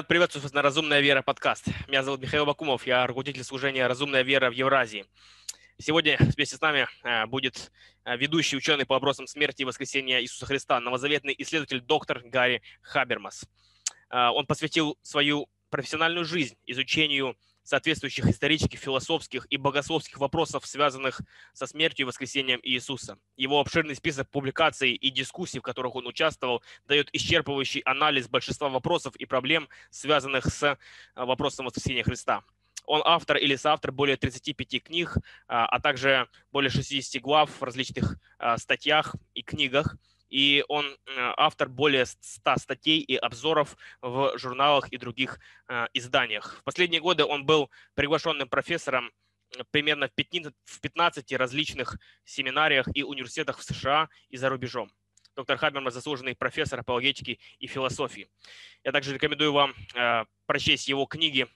Рад приветствовать вас на «Разумная вера» подкаст. Меня зовут Михаил Бакумов, я руководитель служения «Разумная вера» в Евразии. Сегодня вместе с нами э, будет э, ведущий ученый по вопросам смерти и воскресения Иисуса Христа, новозаветный исследователь доктор Гарри Хабермас. Э, он посвятил свою профессиональную жизнь изучению соответствующих исторических, философских и богословских вопросов, связанных со смертью и воскресением Иисуса. Его обширный список публикаций и дискуссий, в которых он участвовал, дает исчерпывающий анализ большинства вопросов и проблем, связанных с э, вопросом воскресения Христа. Он автор или соавтор более 35 книг, а, а также более 60 глав в различных а, статьях и книгах – и он э, автор более 100 статей и обзоров в журналах и других э, изданиях. В последние годы он был приглашенным профессором э, примерно в 15 различных семинариях и университетах в США и за рубежом. Доктор Хаберман – заслуженный профессор апологетики и философии. Я также рекомендую вам прочесть его книги,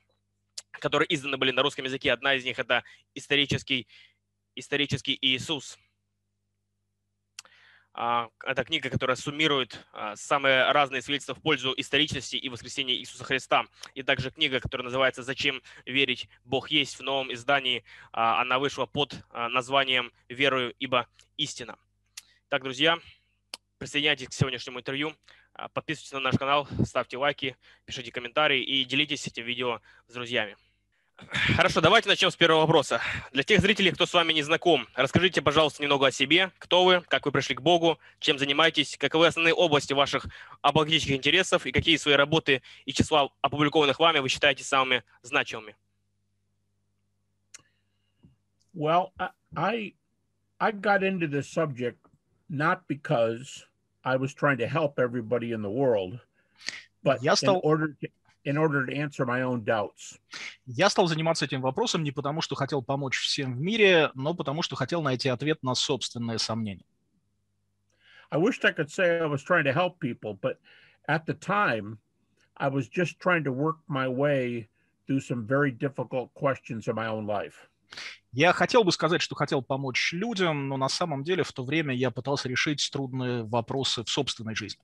которые изданы были на русском языке. Одна из них – это «Исторический, исторический Иисус», это книга, которая суммирует а, самые разные свидетельства в пользу историчности и воскресения Иисуса Христа. И также книга, которая называется «Зачем верить? Бог есть» в новом издании. А, она вышла под названием «Верую, ибо истина». Так, друзья, присоединяйтесь к сегодняшнему интервью. Подписывайтесь на наш канал, ставьте лайки, пишите комментарии и делитесь этим видео с друзьями. Хорошо, давайте начнем с первого вопроса. Для тех зрителей, кто с вами не знаком, расскажите, пожалуйста, немного о себе. Кто вы, как вы пришли к Богу, чем занимаетесь, каковы основные области ваших апологетических интересов и какие свои работы и числа опубликованных вами вы считаете самыми значимыми? Well, I I got into this subject not because I was trying to help everybody in the world, but Я стал... in order to in order to answer my own doubts. Я стал заниматься этим вопросом не потому, что хотел помочь всем в мире, но потому, что хотел найти ответ на собственные сомнения. I wished I could say I was trying to help people, but at the time, I was just trying to work my way through some very difficult questions in my own life. Я хотел бы сказать, что хотел помочь людям, но на самом деле в то время я пытался решить трудные вопросы в собственной жизни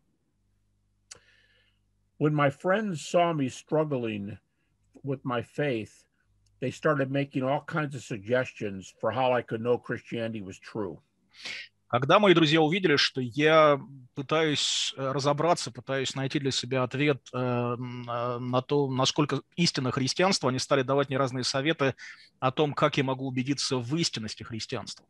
when my friends saw me struggling with my faith, they started making all kinds of suggestions for how I could know Christianity was true. Когда мои друзья увидели, что я пытаюсь э, разобраться, пытаюсь найти для себя ответ э, на то, насколько истинно христианство, они стали давать мне разные советы о том, как я могу убедиться в истинности христианства.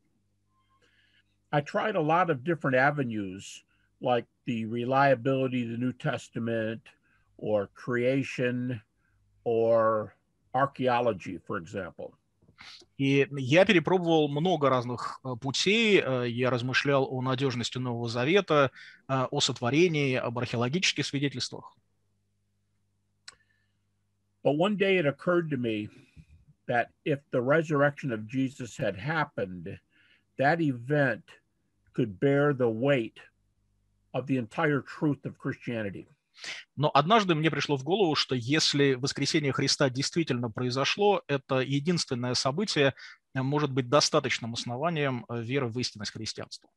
I tried a lot of different avenues, like the reliability of the New Testament – or creation or archaeology, for example. И я перепробовал много разных путей. Я размышлял о надежности Нового Завета, о сотворении, об археологических свидетельствах. But one day it occurred to me that if the resurrection of Jesus had happened, that event could bear the weight of the entire truth of Christianity. Но однажды мне пришло в голову, что если воскресение Христа действительно произошло, это единственное событие э, может быть достаточным основанием э, веры в истинность христианства.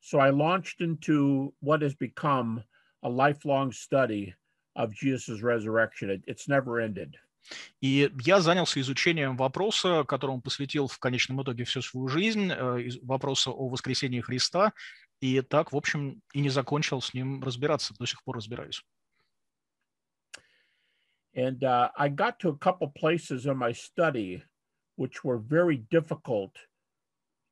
So I launched into what has become a lifelong study of Jesus' resurrection. It's never ended. И я занялся изучением вопроса, которому посвятил в конечном итоге всю свою жизнь, э, вопроса о воскресении Христа, И так, в общем, и не закончил с ним разбираться, до сих пор разбираюсь. And uh, I got to a couple places in my study which were very difficult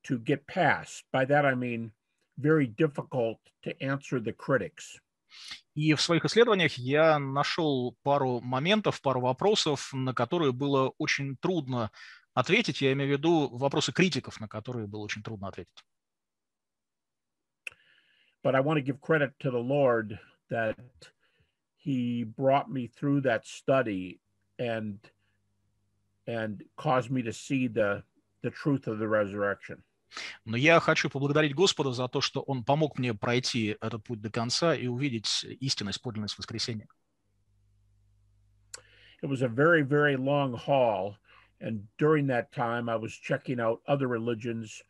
to get past. By that I mean very difficult to answer the critics. И в своих исследованиях я нашел пару моментов, пару вопросов, на которые было очень трудно ответить. Я имею в виду вопросы критиков, на которые было очень трудно ответить. but I want to give credit to the Lord that he brought me through that study and and caused me to see the the truth of the resurrection. Но я хочу поблагодарить Господа за то, что Он помог мне пройти этот путь до конца и увидеть истинность, подлинность воскресения. It was a very, very long haul. And during that time, I was checking out other religions.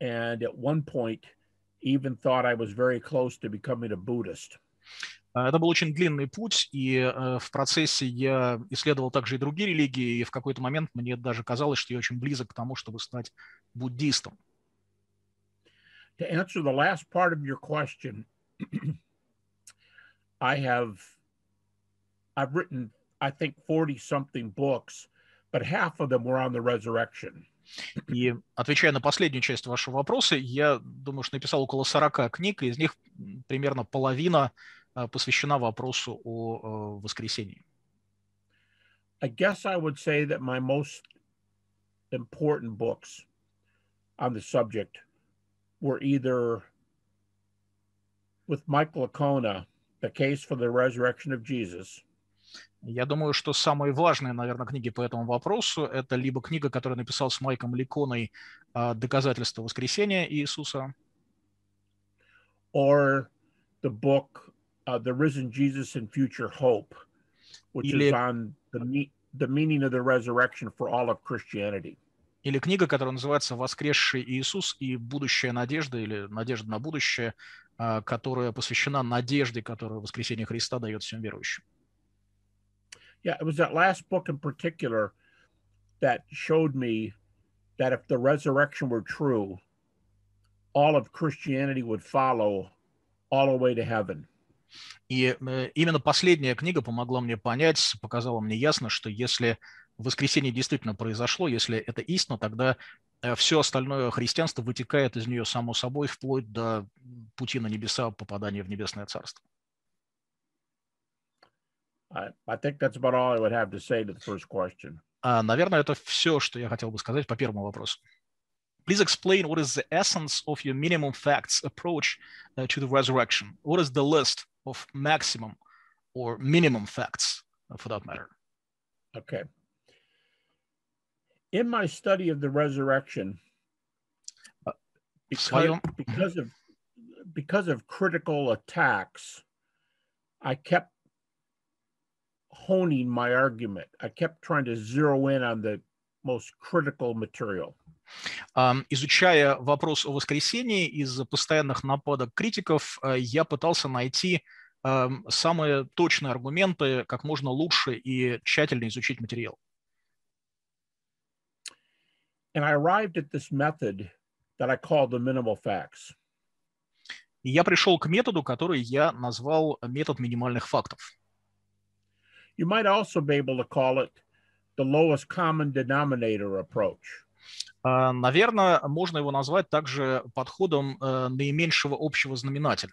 And at one point, even thought I was very close to becoming a Buddhist. Это был очень длинный путь, и в процессе я исследовал также и другие религии, и в какой-то момент мне даже казалось, что я очень близок к тому, чтобы стать буддистом. To answer the last part of your question, I have I've written I think 40 something books, but half of them were on the resurrection. И отвечая на последнюю часть вашего вопроса, я думаю, что написал около 40 книг, и из них примерно половина посвящена вопросу о воскресении. I guess I would say that my most important books on the subject were either with Michael Acona, The Case for the Resurrection of Jesus, Я думаю, что самые важные, наверное, книги по этому вопросу – это либо книга, которую написал с Майком Ликоной «Доказательство воскресения Иисуса», or the book uh, The Risen Jesus and Future Hope, which Или... is on the, the meaning of the resurrection for all of Christianity. Или книга, которая называется «Воскресший Иисус и будущая надежда» или «Надежда на будущее», которая посвящена надежде, которую воскресение Христа дает всем верующим. yeah, it was that last book in particular that showed me that if the resurrection were true, all of Christianity would follow all the way to heaven. И именно последняя книга помогла мне понять, показала мне ясно, что если воскресение действительно произошло, если это истина, тогда все остальное христианство вытекает из нее само собой, вплоть до пути на небеса, попадания в небесное царство. I, I think that's about all I would have to say to the first question. Uh, наверное, это все, что я хотел бы сказать по первому вопросу. Please explain what is the essence of your minimum facts approach uh, to the resurrection. What is the list of maximum or minimum facts, uh, for that matter? Okay. In my study of the resurrection, because, because of because of critical attacks, I kept honing my argument. I kept trying to zero in on the most critical material. Изучая вопрос о воскресении из-за постоянных нападок критиков, я пытался найти самые точные аргументы, как можно лучше и тщательно изучить материал. And I arrived at this method that I called the minimal facts. И я пришел к методу, который я назвал метод минимальных фактов. You might also be able to call it the lowest common denominator approach. Наверное, можно его назвать также подходом наименьшего общего знаменателя.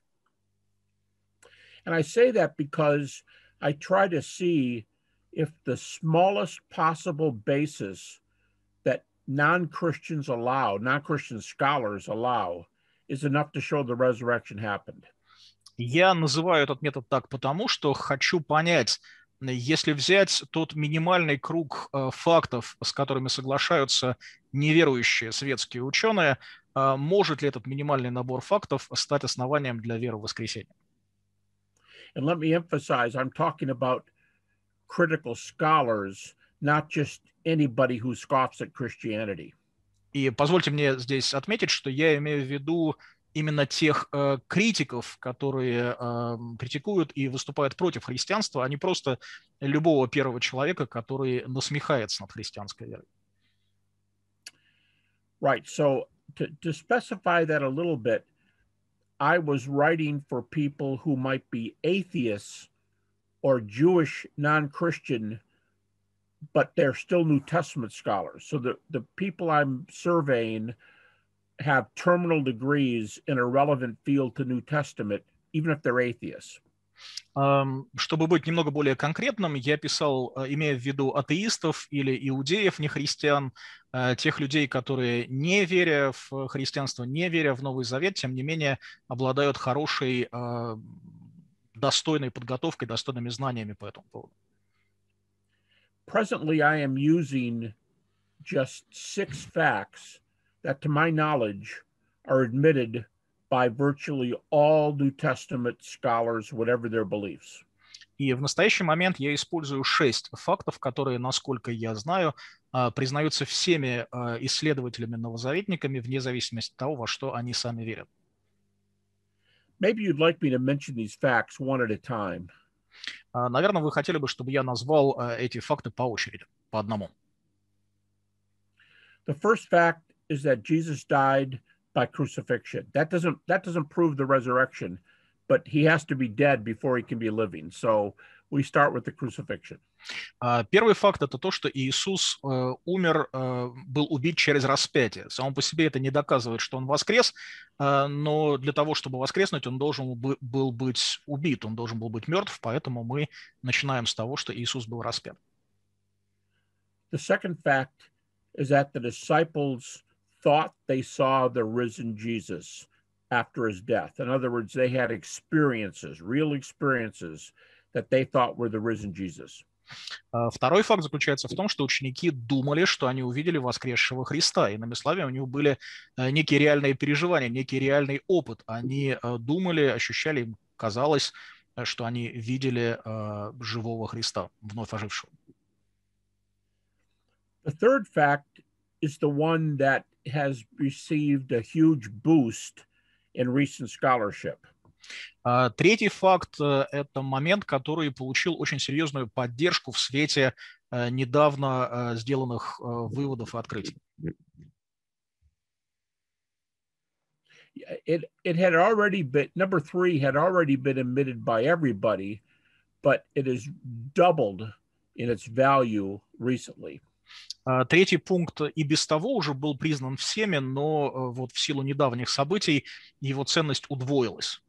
And I say that because I try to see if the smallest possible basis that non-Christians allow, non-Christian scholars allow, is enough to show the resurrection happened. Я называю этот метод так потому, что хочу понять, если взять тот минимальный круг э, фактов, с которыми соглашаются неверующие светские ученые, э, может ли этот минимальный набор фактов стать основанием для веры в воскресение? And let me emphasize, I'm talking about critical scholars, not just anybody who scoffs at Christianity. И позвольте мне здесь отметить, что я имею в виду именно тех э, критиков, которые э, критикуют и выступают против христианства, а не просто любого первого человека, который насмехается над христианской верой. Right. So to, to specify that a little bit, I was writing for people who might be atheists or Jewish non-Christian, but they're still New Testament scholars. So the, the people I'm surveying – have terminal degrees in a relevant field to New Testament, even if they're atheists. Чтобы быть немного более конкретным, я писал, имея в виду атеистов или иудеев, не христиан, тех людей, которые, не веря в христианство, не веря в Новый Завет, тем не менее обладают хорошей, достойной подготовкой, достойными знаниями по этому поводу. Presently, I am using just six facts that, to my knowledge, are admitted by virtually all New Testament scholars, whatever their beliefs. И в настоящий момент я использую шесть фактов, которые, насколько я знаю, признаются всеми исследователями-новозаветниками вне зависимости от того, во что они сами верят. Maybe you'd like me to mention these facts one at a time. Наверное, вы хотели бы, чтобы я назвал эти факты по очереди, по одному. The first fact is that Jesus died by crucifixion. That doesn't that doesn't prove the resurrection, but he has to be dead before he can be living. So we start with the crucifixion. Первый факт – это то, что Иисус э, умер, э, был убит через распятие. Само по себе это не доказывает, что он воскрес, э, но для того, чтобы воскреснуть, он должен был быть убит, он должен был быть мертв, поэтому мы начинаем с того, что Иисус был распят. The second fact is that the disciples thought they saw the risen Jesus after his death. In other words, they had experiences, real experiences that they thought were the risen Jesus. Второй факт заключается в том, что ученики думали, что они увидели воскресшего Христа. Иными словами, у них были некие реальные переживания, некий реальный опыт. Они думали, ощущали, им казалось, что они видели живого Христа, вновь ожившего. The third fact is the one that has received a huge boost in recent scholarship. Третий факт – это момент, который получил очень серьезную поддержку в свете недавно сделанных выводов и открытий. It, it had already been, number three had already been admitted by everybody, but it has doubled in its value recently. Третий пункт и без того уже был признан всеми, но вот в силу недавних событий его ценность удвоилась.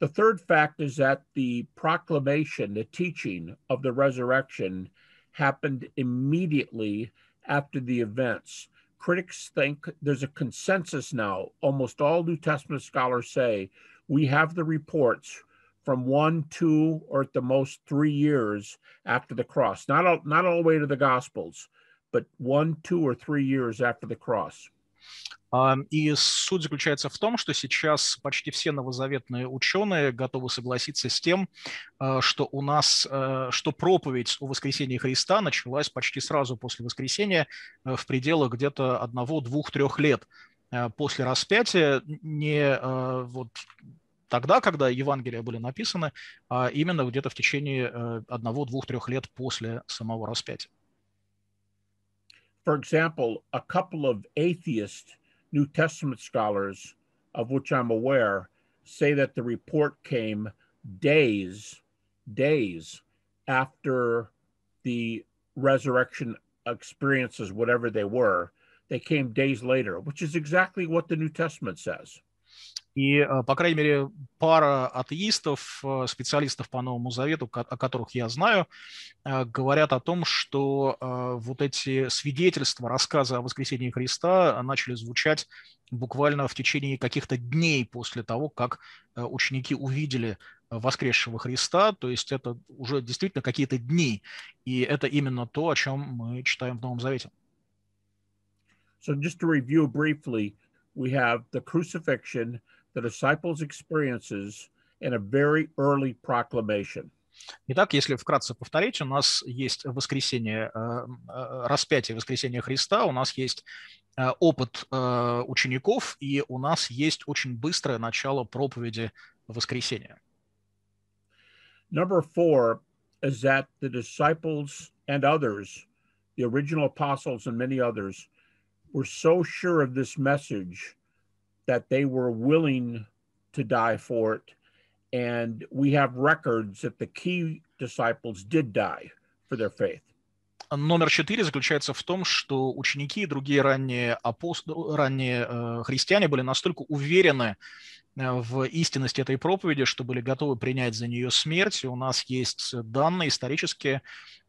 The third fact is that the proclamation, the teaching of the resurrection happened immediately after the events. Critics think there's a consensus now. Almost all New Testament scholars say we have the reports from one, two, or at the most three years after the cross. Not all, not all the way to the Gospels, but one, two, or three years after the cross. И суть заключается в том, что сейчас почти все новозаветные ученые готовы согласиться с тем, что у нас, что проповедь о воскресении Христа началась почти сразу после воскресения в пределах где-то одного, двух, трех лет после распятия, не вот тогда, когда Евангелия были написаны, а именно где-то в течение одного, двух, трех лет после самого распятия. For example, a couple of atheist New Testament scholars, of which I'm aware, say that the report came days, days after the resurrection experiences, whatever they were. They came days later, which is exactly what the New Testament says. И, э, по крайней мере, пара атеистов, э, специалистов по Новому Завету, о которых я знаю, э, говорят о том, что вот эти свидетельства, рассказы о воскресении Христа начали звучать буквально в течение каких-то дней после того, как ученики увидели воскресшего Христа, то есть это уже действительно какие-то дни, и это именно то, о чем мы читаем в Новом Завете. So just to review briefly, we have the crucifixion, the disciples' experiences, and a very early proclamation. Итак, если вкратце повторить, у нас есть воскресение, распятие воскресения Христа, у нас есть опыт учеников, и у нас есть очень быстрое начало проповеди воскресения. Number four is that the disciples and others, the original apostles and many others, were so sure of this message that they were willing to die for it. And we have records that the key disciples did die for their faith. Номер четыре заключается в том, что ученики и другие ранние, апост... ранние э, христиане были настолько уверены э, в истинности этой проповеди, что были готовы принять за нее смерть. У нас есть данные исторические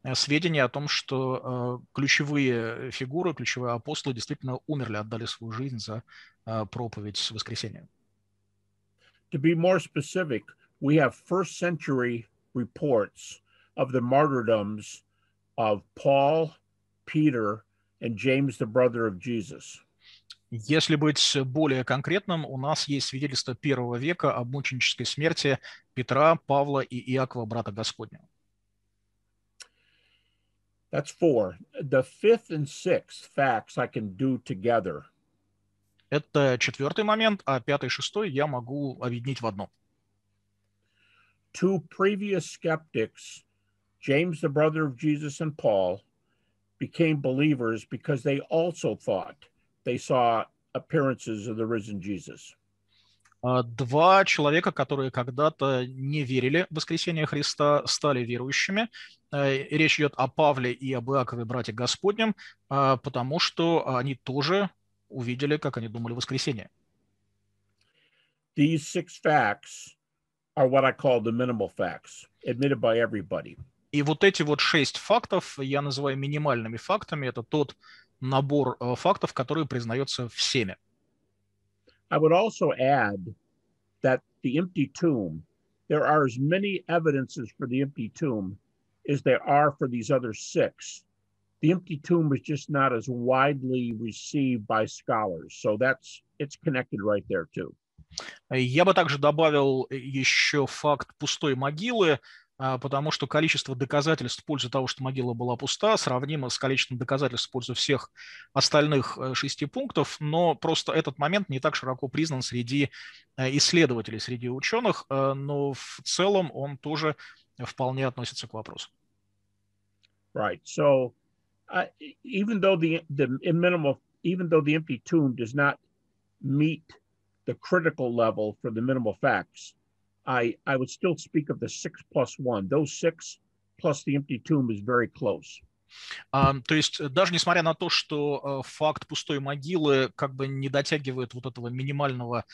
э, сведения о том, что э, ключевые фигуры, ключевые апостолы действительно умерли, отдали свою жизнь за э, проповедь воскресения. To be more specific, we have first century reports of the martyrdoms of Paul, Peter, and James, the brother of Jesus. Если быть более конкретным, у нас есть свидетельство первого века об мученической смерти Петра, Павла и Иакова, брата Господня. That's four. The fifth and sixth facts I can do together. Это четвертый момент, а пятый и шестой я могу объединить в одно. Two previous skeptics, James, the brother of Jesus, and Paul, became believers because they also thought they saw appearances of the risen Jesus. Два человека, которые когда-то не верили в воскресение Христа, стали верующими. Речь идет о Павле и об Иакове, брате Господнем, потому что они тоже увидели, как они думали, воскресение. These six facts are what I call the minimal facts, admitted by everybody. И вот эти вот шесть фактов я называю минимальными фактами. Это тот набор фактов, который признается всеми. I would also add that the empty tomb, there are as many evidences for the empty tomb as there are for these other six. The empty tomb is just not as widely received by scholars. So that's it's connected right there too. Я бы также добавил еще факт пустой могилы. А, потому что количество доказательств в пользу того, что могила была пуста, сравнимо с количеством доказательств в пользу всех остальных э, шести пунктов, но просто этот момент не так широко признан среди э, исследователей, среди ученых, э, но в целом он тоже вполне относится к вопросу. Right. So, uh, even though the the minimal, even though the empty tomb does not meet the critical level for the minimal facts, I, I would still speak of the six plus one. Those six plus the empty tomb is very close. То есть даже несмотря на то, что uh, факт пустой могилы как бы не дотягивает вот этого минимального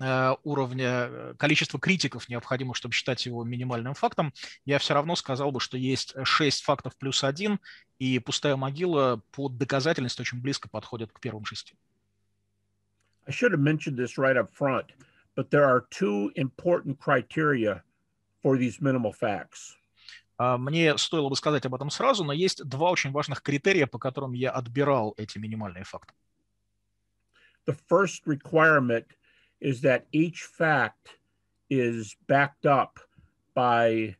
uh, уровня количества критиков, необходимых, чтобы считать его минимальным фактом, я все равно сказал бы, что есть шесть фактов плюс один, и пустая могила по доказательности очень близко подходит к первым шести. I should have mentioned this right up front. but there are two important criteria for these minimal facts. Мне стоило бы сказать об этом сразу, но есть два очень важных критерия, по которым я отбирал эти минимальные факты. The first requirement is that each fact is backed up by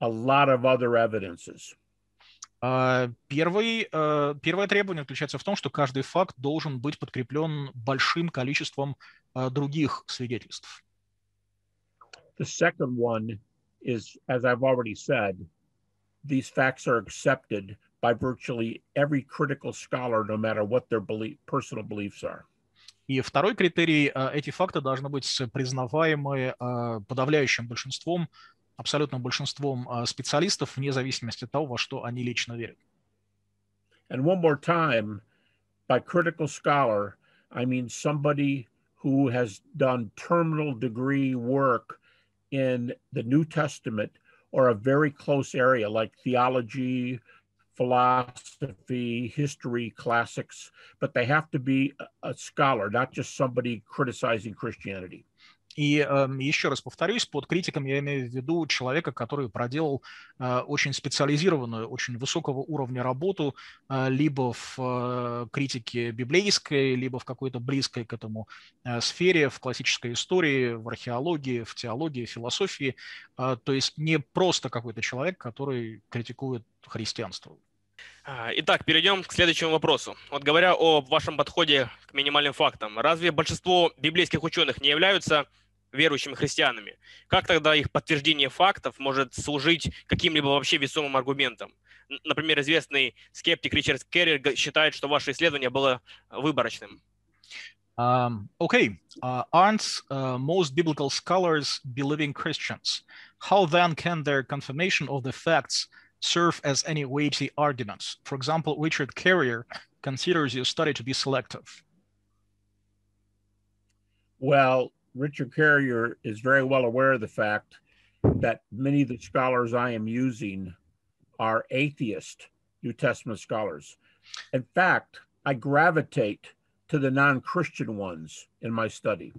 a lot of other evidences. Первый, первое требование заключается в том, что каждый факт должен быть подкреплен большим количеством других свидетельств. The second one is, as I've already said, these facts are accepted by virtually every critical scholar, no matter what their belief, personal beliefs are. И второй критерий, эти факты должны быть признаваемы подавляющим большинством абсолютным большинством специалистов, вне зависимости от того, во что они лично верят. And one more time, by critical scholar, I mean somebody who has done terminal degree work in the New Testament or a very close area like theology, philosophy, history, classics, but they have to be a scholar, not just somebody criticizing Christianity. И э, еще раз повторюсь, под критиком я имею в виду человека, который проделал э, очень специализированную, очень высокого уровня работу э, либо в э, критике библейской, либо в какой-то близкой к этому сфере, в классической истории, в археологии, в теологии, в философии. То есть не просто какой-то человек, который критикует христианство. А, итак, перейдем к следующему вопросу. Вот говоря о вашем подходе к минимальным фактам, разве большинство библейских ученых не являются верующими христианами. Как тогда их подтверждение фактов может служить каким-либо вообще весомым аргументом? Например, известный скептик Ричард Керри считает, что ваше исследование было выборочным. Um, okay, uh, aren't uh, most biblical scholars believing Christians? How then can their confirmation of the facts serve as any weighty arguments? For example, Richard Carrier considers your study to be selective. Well, Richard Carrier is very well aware of the fact that many of the scholars I am using are atheist New Testament scholars. In fact, I gravitate to the non-Christian ones in my study.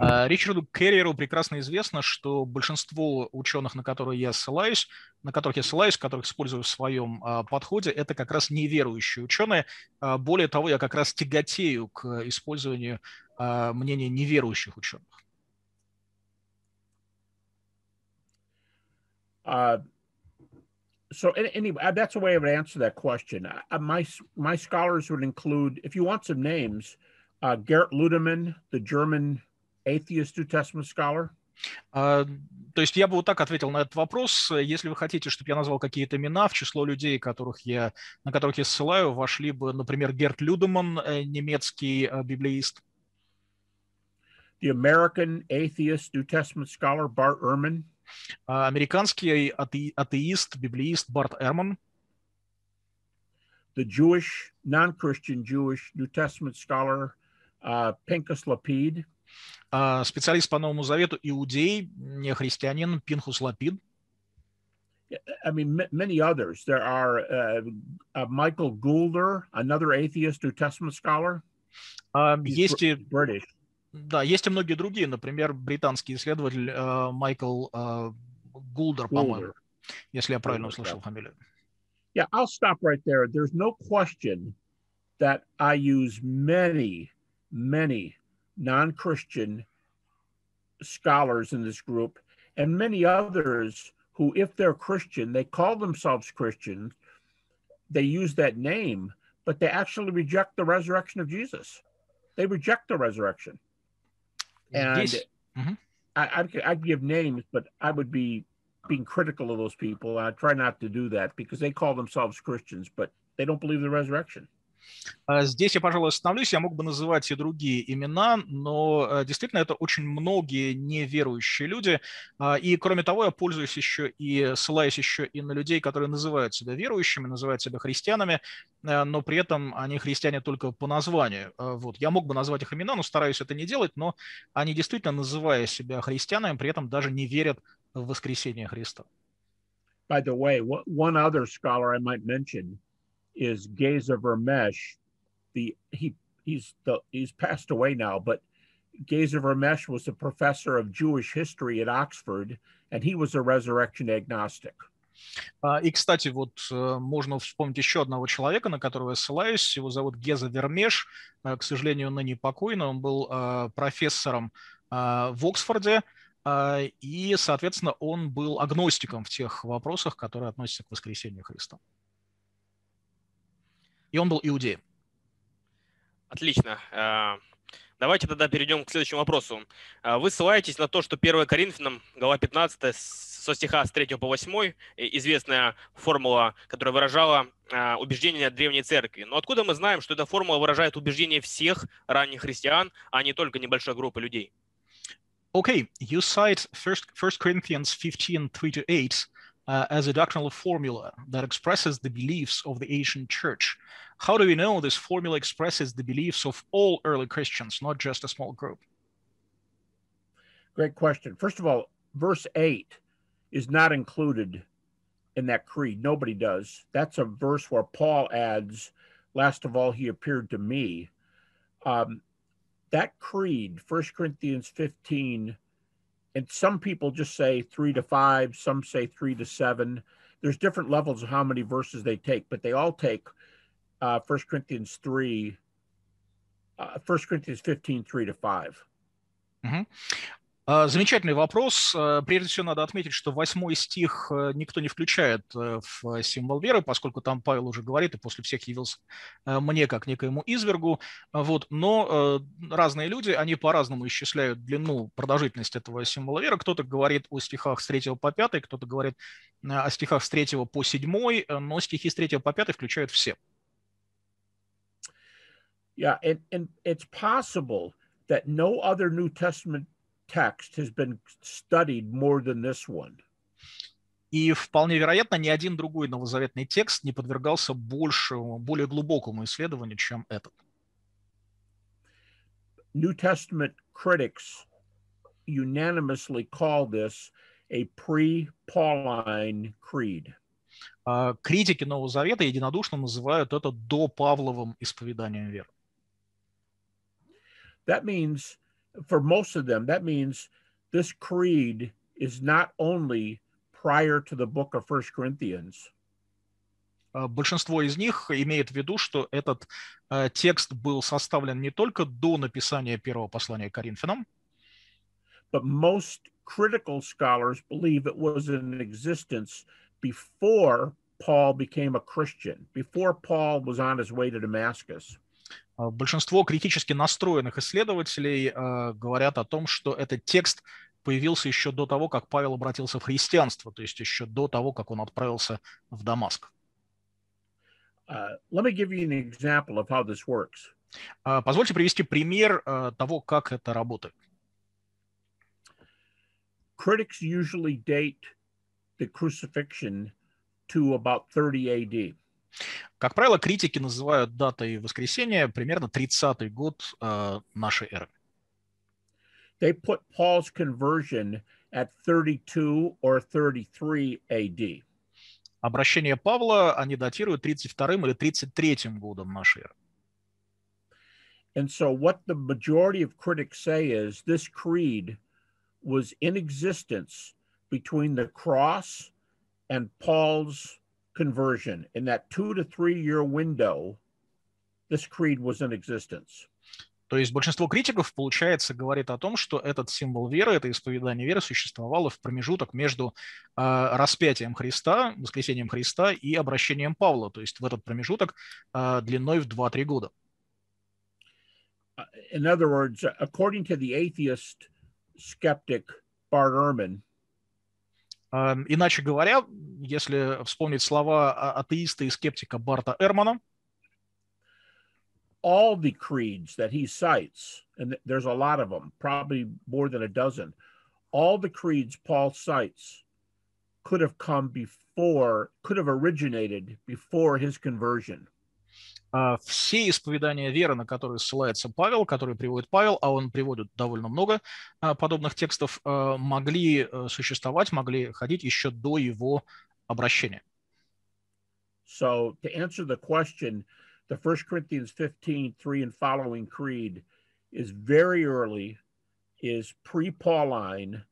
Ричарду Керреру прекрасно известно, что большинство ученых, на которые я ссылаюсь, на которых я ссылаюсь, которых использую в своем подходе, это как раз неверующие ученые. Более того, я как раз тяготею к использованию мнения неверующих ученых. Uh, so anyway, that's a way I would answer that question. Uh, my my scholars would include, if you want some names, uh, Gert Ludemann, the German atheist New Testament scholar. Uh, то есть я бы вот так ответил на этот вопрос. Если вы хотите, чтобы я назвал какие-то имена, в число людей, которых я, на которых я ссылаю, вошли бы, например, Герт Людеман, немецкий библеист. The American atheist New Testament scholar Bart Ehrman. Американский ате, атеист, библеист Барт Эрман. The Jewish, non-Christian Jewish New Testament scholar uh, Pinchas Lapid. Uh, специалист по Новому Завету, иудей, не христианин, Пинхус Лапид. I mean, many others. There are uh, uh, Michael Goulder, another atheist New Testament scholar. Uh, есть и British. Да, есть и многие другие, например, британский исследователь э, Майкл э, Гулдер, по-моему, если я правильно услышал фамилию. Yeah, I'll stop right there. There's no question that I use many, many non-Christian scholars in this group and many others who, if they're Christian, they call themselves Christians, they use that name, but they actually reject the resurrection of Jesus. They reject the resurrection. And mm-hmm. I, I'd, I'd give names, but I would be being critical of those people. I try not to do that because they call themselves Christians, but they don't believe the resurrection. Здесь я, пожалуй, остановлюсь. Я мог бы называть и другие имена, но действительно это очень многие неверующие люди. И, кроме того, я пользуюсь еще и ссылаюсь еще и на людей, которые называют себя верующими, называют себя христианами, но при этом они христиане только по названию. Вот. Я мог бы назвать их имена, но стараюсь это не делать, но они действительно, называя себя христианами, при этом даже не верят в воскресение Христа. By the way, one other scholar I might mention – is Geza Vermesh. The he he's the he's passed away now, but Geza Vermesh was a professor of Jewish history at Oxford, and he was a resurrection agnostic. И, кстати, вот можно вспомнить еще одного человека, на которого я ссылаюсь. Его зовут Геза Вермеш. К сожалению, ныне покойный. Он был профессором в Оксфорде. И, соответственно, он был агностиком в тех вопросах, которые относятся к воскресению Христа. И он был иудеем. Отлично. А, давайте тогда перейдем к следующему вопросу. А, вы ссылаетесь на то, что 1 Коринфянам, глава 15, со стиха с 3 по 8, известная формула, которая выражала а, убеждения древней церкви. Но откуда мы знаем, что эта формула выражает убеждения всех ранних христиан, а не только небольшой группы людей? Okay, you cite 1 Corinthians 15, 3 to 8, uh, as a doctrinal formula that expresses the beliefs of the ancient church. How do we know this formula expresses the beliefs of all early Christians, not just a small group? Great question. First of all, verse 8 is not included in that creed. Nobody does. That's a verse where Paul adds, Last of all, he appeared to me. Um, that creed, 1 Corinthians 15, and some people just say three to five, some say three to seven. There's different levels of how many verses they take, but they all take uh, 1 Corinthians 3, uh, 1 Corinthians 15, 3 to 5. Mm-hmm. А, замечательный вопрос. А, прежде всего, надо отметить, что восьмой стих э, никто не включает э, в символ веры, поскольку там Павел уже говорит, и после всех явился э, мне как некоему извергу. Вот. Но разные люди, они по-разному исчисляют длину, продолжительность этого символа веры. Кто-то говорит о стихах с 3 по 5, кто-то говорит о стихах с 3 по 7, но стихи с 3 по 5 включают все. Yeah, and, and it's possible that no other New Testament text has been studied more than this one. И вполне вероятно, ни один другой новозаветный текст не подвергался большему, более глубокому исследованию, чем этот. New Testament critics unanimously call this a pre-Pauline creed. Критики Нового Завета единодушно называют это до Павловым исповеданием веры. That means for most of them, that means this creed is not only prior to the book of First Corinthians. Большинство из них имеет в виду, что этот э, текст был составлен не только до написания первого послания Коринфянам, but most critical scholars believe it was in existence before Paul became a Christian, before Paul was on his way to Damascus. Большинство критически настроенных исследователей говорят о том, что этот текст появился еще до того, как Павел обратился в христианство, то есть еще до того, как он отправился в Дамаск. Uh. Uh, позвольте привести пример uh, того, как это работает. Critics usually date the crucifixion to about 30 AD. Как правило, критики называют датой воскресения примерно 30-й год э, нашей эры. They put Paul's conversion at 32 or 33 AD. Обращение Павла они датируют 32 или 33 годом нашей эры. And so what the majority of critics say is this creed was in existence between the cross and Paul's conversion. In that two to three year window, this creed was in existence. То есть большинство критиков, получается, говорит о том, что этот символ веры, это исповедание веры существовало в промежуток между э, распятием Христа, воскресением Христа и обращением Павла, то есть в этот промежуток э, длиной в 2-3 года. In other words, according to the atheist skeptic Bart Ehrman, Иначе говоря, если вспомнить слова атеиста и скептика Барта Эрмана, all the creeds that he cites, and there's a lot of them, probably more than a dozen, all the creeds Paul cites could have come before, could have originated before his conversion. Все исповедания веры, на которые ссылается Павел, которые приводит Павел, а он приводит довольно много подобных текстов, могли существовать, могли ходить еще до его обращения. So to answer the question, the 1 Corinthians 15, 3 and following creed is very early, is pre-Pauline,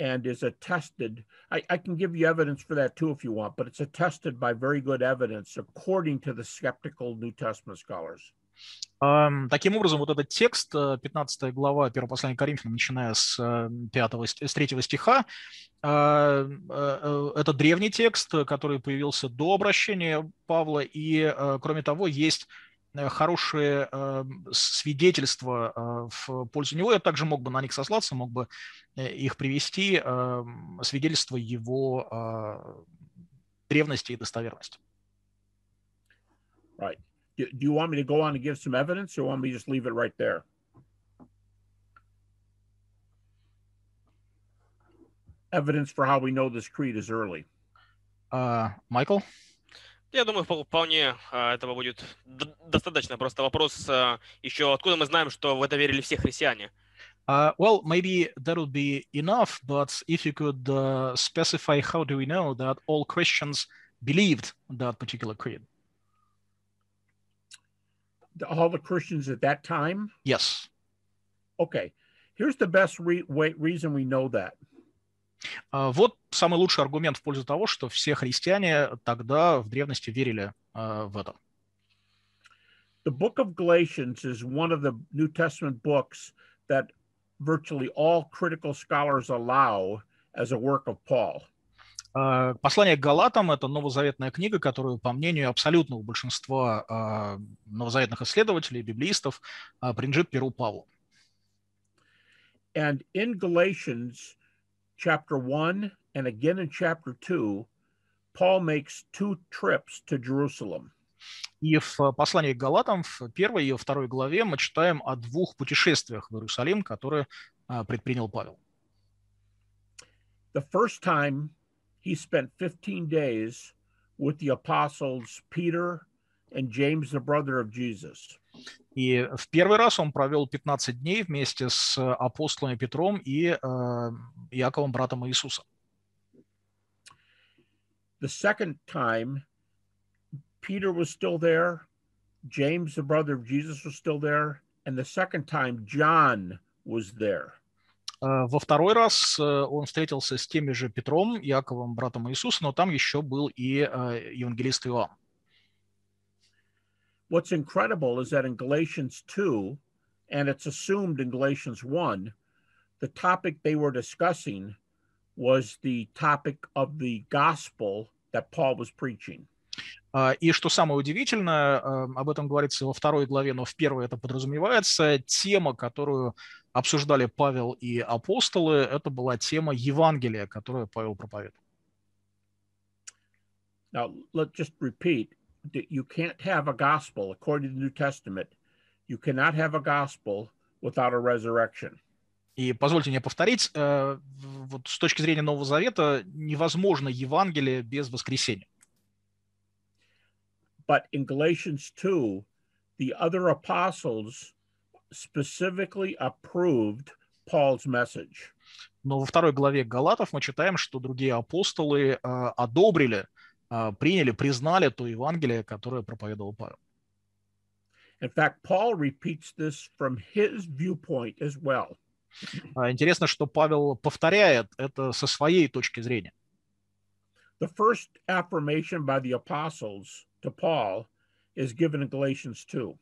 and is attested. I, I, can give you evidence for that too if you want, but it's attested by very good evidence according to the skeptical New Testament scholars. Um, таким образом, вот этот текст, 15 глава 1 послания Коринфянам, начиная с, 5, с 3 стиха, это древний текст, который появился до обращения Павла, и, кроме того, есть Э, хорошие э, свидетельства э, в пользу него. Я также мог бы на них сослаться, мог бы их привести, свидетельства его древности и достоверности. Right. Do, do you want me to go on and give some evidence or want me to just leave it right there? Evidence for how we know this creed is early. Uh, Michael? Я думаю, вполне этого будет достаточно. Просто вопрос еще, откуда мы знаем, что в это верили все христиане? Uh, well, maybe that would be enough, but if you could uh, specify how do we know that all Christians believed that particular creed? All the Christians at that time? Yes. Okay. Here's the best re- way, reason we know that. Вот самый лучший аргумент в пользу того, что все христиане тогда в древности верили в это. The book of Galatians is one of the New Testament books that virtually all critical scholars allow as a work of Paul. Послание к Галатам – это новозаветная книга, которую, по мнению абсолютного большинства новозаветных исследователей, библеистов, принадлежит Перу Павлу. And in Galatians, chapter 1 and again in chapter 2, Paul makes two trips to Jerusalem. И в послании к Галатам в первой и во второй главе мы читаем о двух путешествиях в Иерусалим, которые предпринял Павел. The first time he spent 15 days with the apostles Peter and James, the brother of Jesus. И в первый раз он провел 15 дней вместе с апостолами Петром и э, Яковом, братом Иисуса. The second time, Peter was still there, James, the brother of Jesus, was still there, and the second time, John was there. Во второй раз он встретился с теми же Петром, Яковом, братом Иисуса, но там еще был и евангелист Иоанн. What's incredible is that in Galatians 2, and it's assumed in Galatians 1, the topic they were discussing was the topic of the gospel that Paul was preaching. И что самое удивительное, об этом говорится во второй главе, но в первой это подразумевается, тема, которую обсуждали Павел и апостолы, это была тема Евангелия, которую Павел проповедовал. Now, let's just repeat that you can't have a gospel according to the New Testament. You cannot have a gospel without a resurrection. И позвольте мне повторить, э, вот с точки зрения Нового Завета невозможно Евангелие без воскресения. But in Galatians 2, the other apostles specifically approved Paul's message. Но во второй главе Галатов мы читаем, что другие апостолы э, одобрили, э, приняли, признали то Евангелие, которое проповедовал Павел. In fact, Paul repeats this from his viewpoint as well. Интересно, что Павел повторяет это со своей точки зрения. The first affirmation by the apostles to Paul is given in Galatians 2.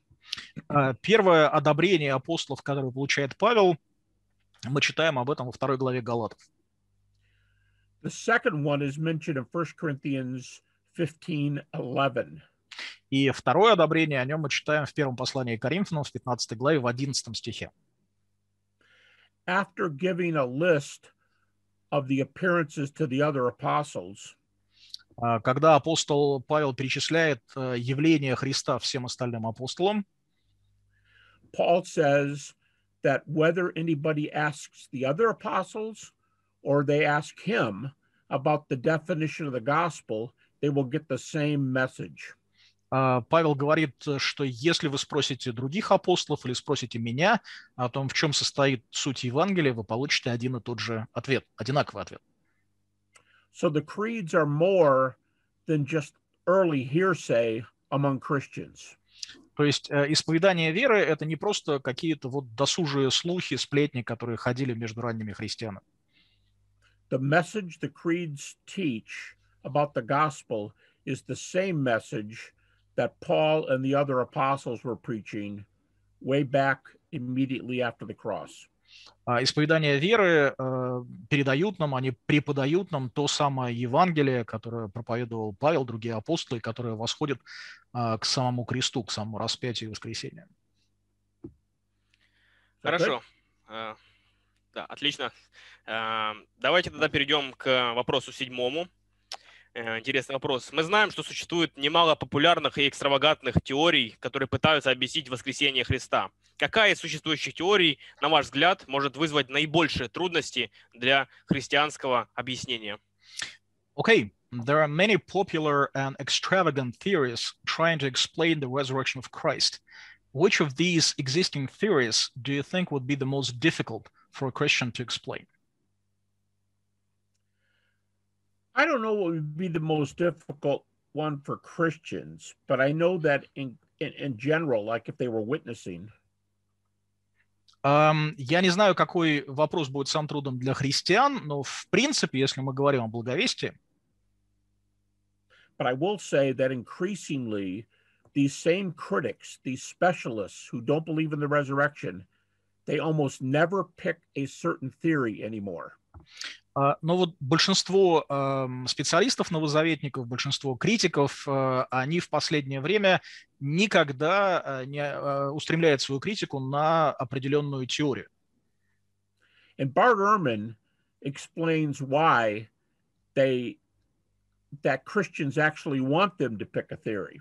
Первое одобрение апостолов, которое получает Павел, мы читаем об этом во второй главе Галатов. The second one is mentioned in 1 Corinthians 15:11. И второе одобрение, о нем мы читаем в первом послании к Коринфянам, в 15 главе, в 11 стихе. After giving a list of the appearances to the other apostles, когда апостол Павел перечисляет явление Христа всем остальным апостолам, Paul says that whether anybody asks the other apostles or they ask him about the definition of the gospel, they will get the same message. Павел говорит, что если вы спросите других апостолов или спросите меня о том, в чем состоит суть Евангелия, вы получите один и тот же ответ, одинаковый ответ. So the creeds are more than just early hearsay among Christians. То есть э, исповедание веры – это не просто какие-то вот досужие слухи, сплетни, которые ходили между ранними христианами. The message the creeds teach about the gospel is the same message that Paul and the other apostles were preaching way back immediately after the cross. Исповедание веры э, передают нам, они преподают нам то самое Евангелие, которое проповедовал Павел, другие апостолы, которое восходит э, к самому кресту, к самому распятию и воскресению. Хорошо. Uh, да, отлично. Uh, давайте тогда перейдем к вопросу седьмому. Э, интересный вопрос. Мы знаем, что существует немало популярных и экстравагантных теорий, которые пытаются объяснить воскресение Христа. Какая из существующих теорий, на ваш взгляд, может вызвать наибольшие трудности для христианского объяснения? Okay, there are many popular and extravagant theories trying to explain the resurrection of Christ. Which of these existing theories do you think would be the most difficult for a Christian to explain? I don't know what would be the most difficult one for Christians, but I know that in in, in general, like if they were witnessing. Um, я не знаю, какой вопрос будет сам трудным для христиан, но в принципе, если мы говорим о благовестии. But I will say that increasingly, these same critics, these specialists who don't believe in the resurrection, they almost never pick a certain theory anymore. А, но вот большинство специалистов новозаветников, большинство критиков, а, они в последнее время никогда а, не устремляют свою критику на определенную теорию. And Bart Ehrman explains why they that Christians actually want them to pick a theory.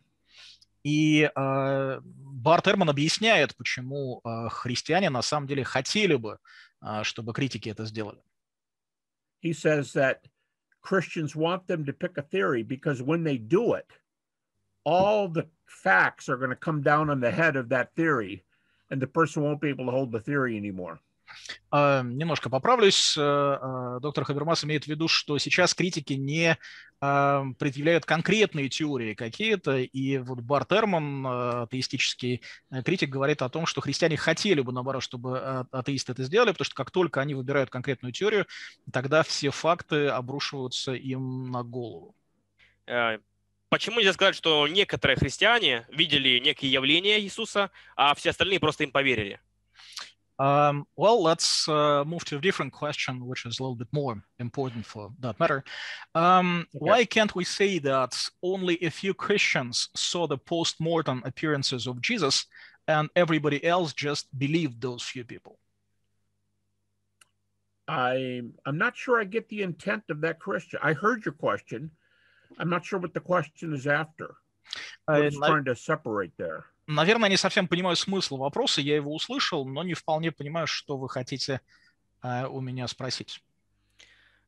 И э, Барт Эрман объясняет, почему э, христиане на самом деле хотели бы, э, чтобы критики это сделали. he says that Christians want them to pick a theory because when they do it, all the facts are going to come down on the head of that theory, and the person won't be able to hold the theory anymore. Немножко поправлюсь. Доктор Хабермас имеет в виду, что сейчас критики не предъявляют конкретные теории какие-то, и вот Барт Эрман, атеистический критик, говорит о том, что христиане хотели бы, наоборот, чтобы атеисты это сделали, потому что как только они выбирают конкретную теорию, тогда все факты обрушиваются им на голову. Почему нельзя сказать, что некоторые христиане видели некие явления Иисуса, а все остальные просто им поверили? Um, well, let's uh, move to a different question, which is a little bit more important for that matter. Um, okay. Why can't we say that only a few Christians saw the post-mortem appearances of Jesus and everybody else just believed those few people? I, I'm not sure I get the intent of that question. I heard your question. I'm not sure what the question is after. Uh, trying to separate there? Наверное, не совсем понимаю смысл вопроса, я его услышал, но не вполне понимаю, что вы хотите э, у меня спросить.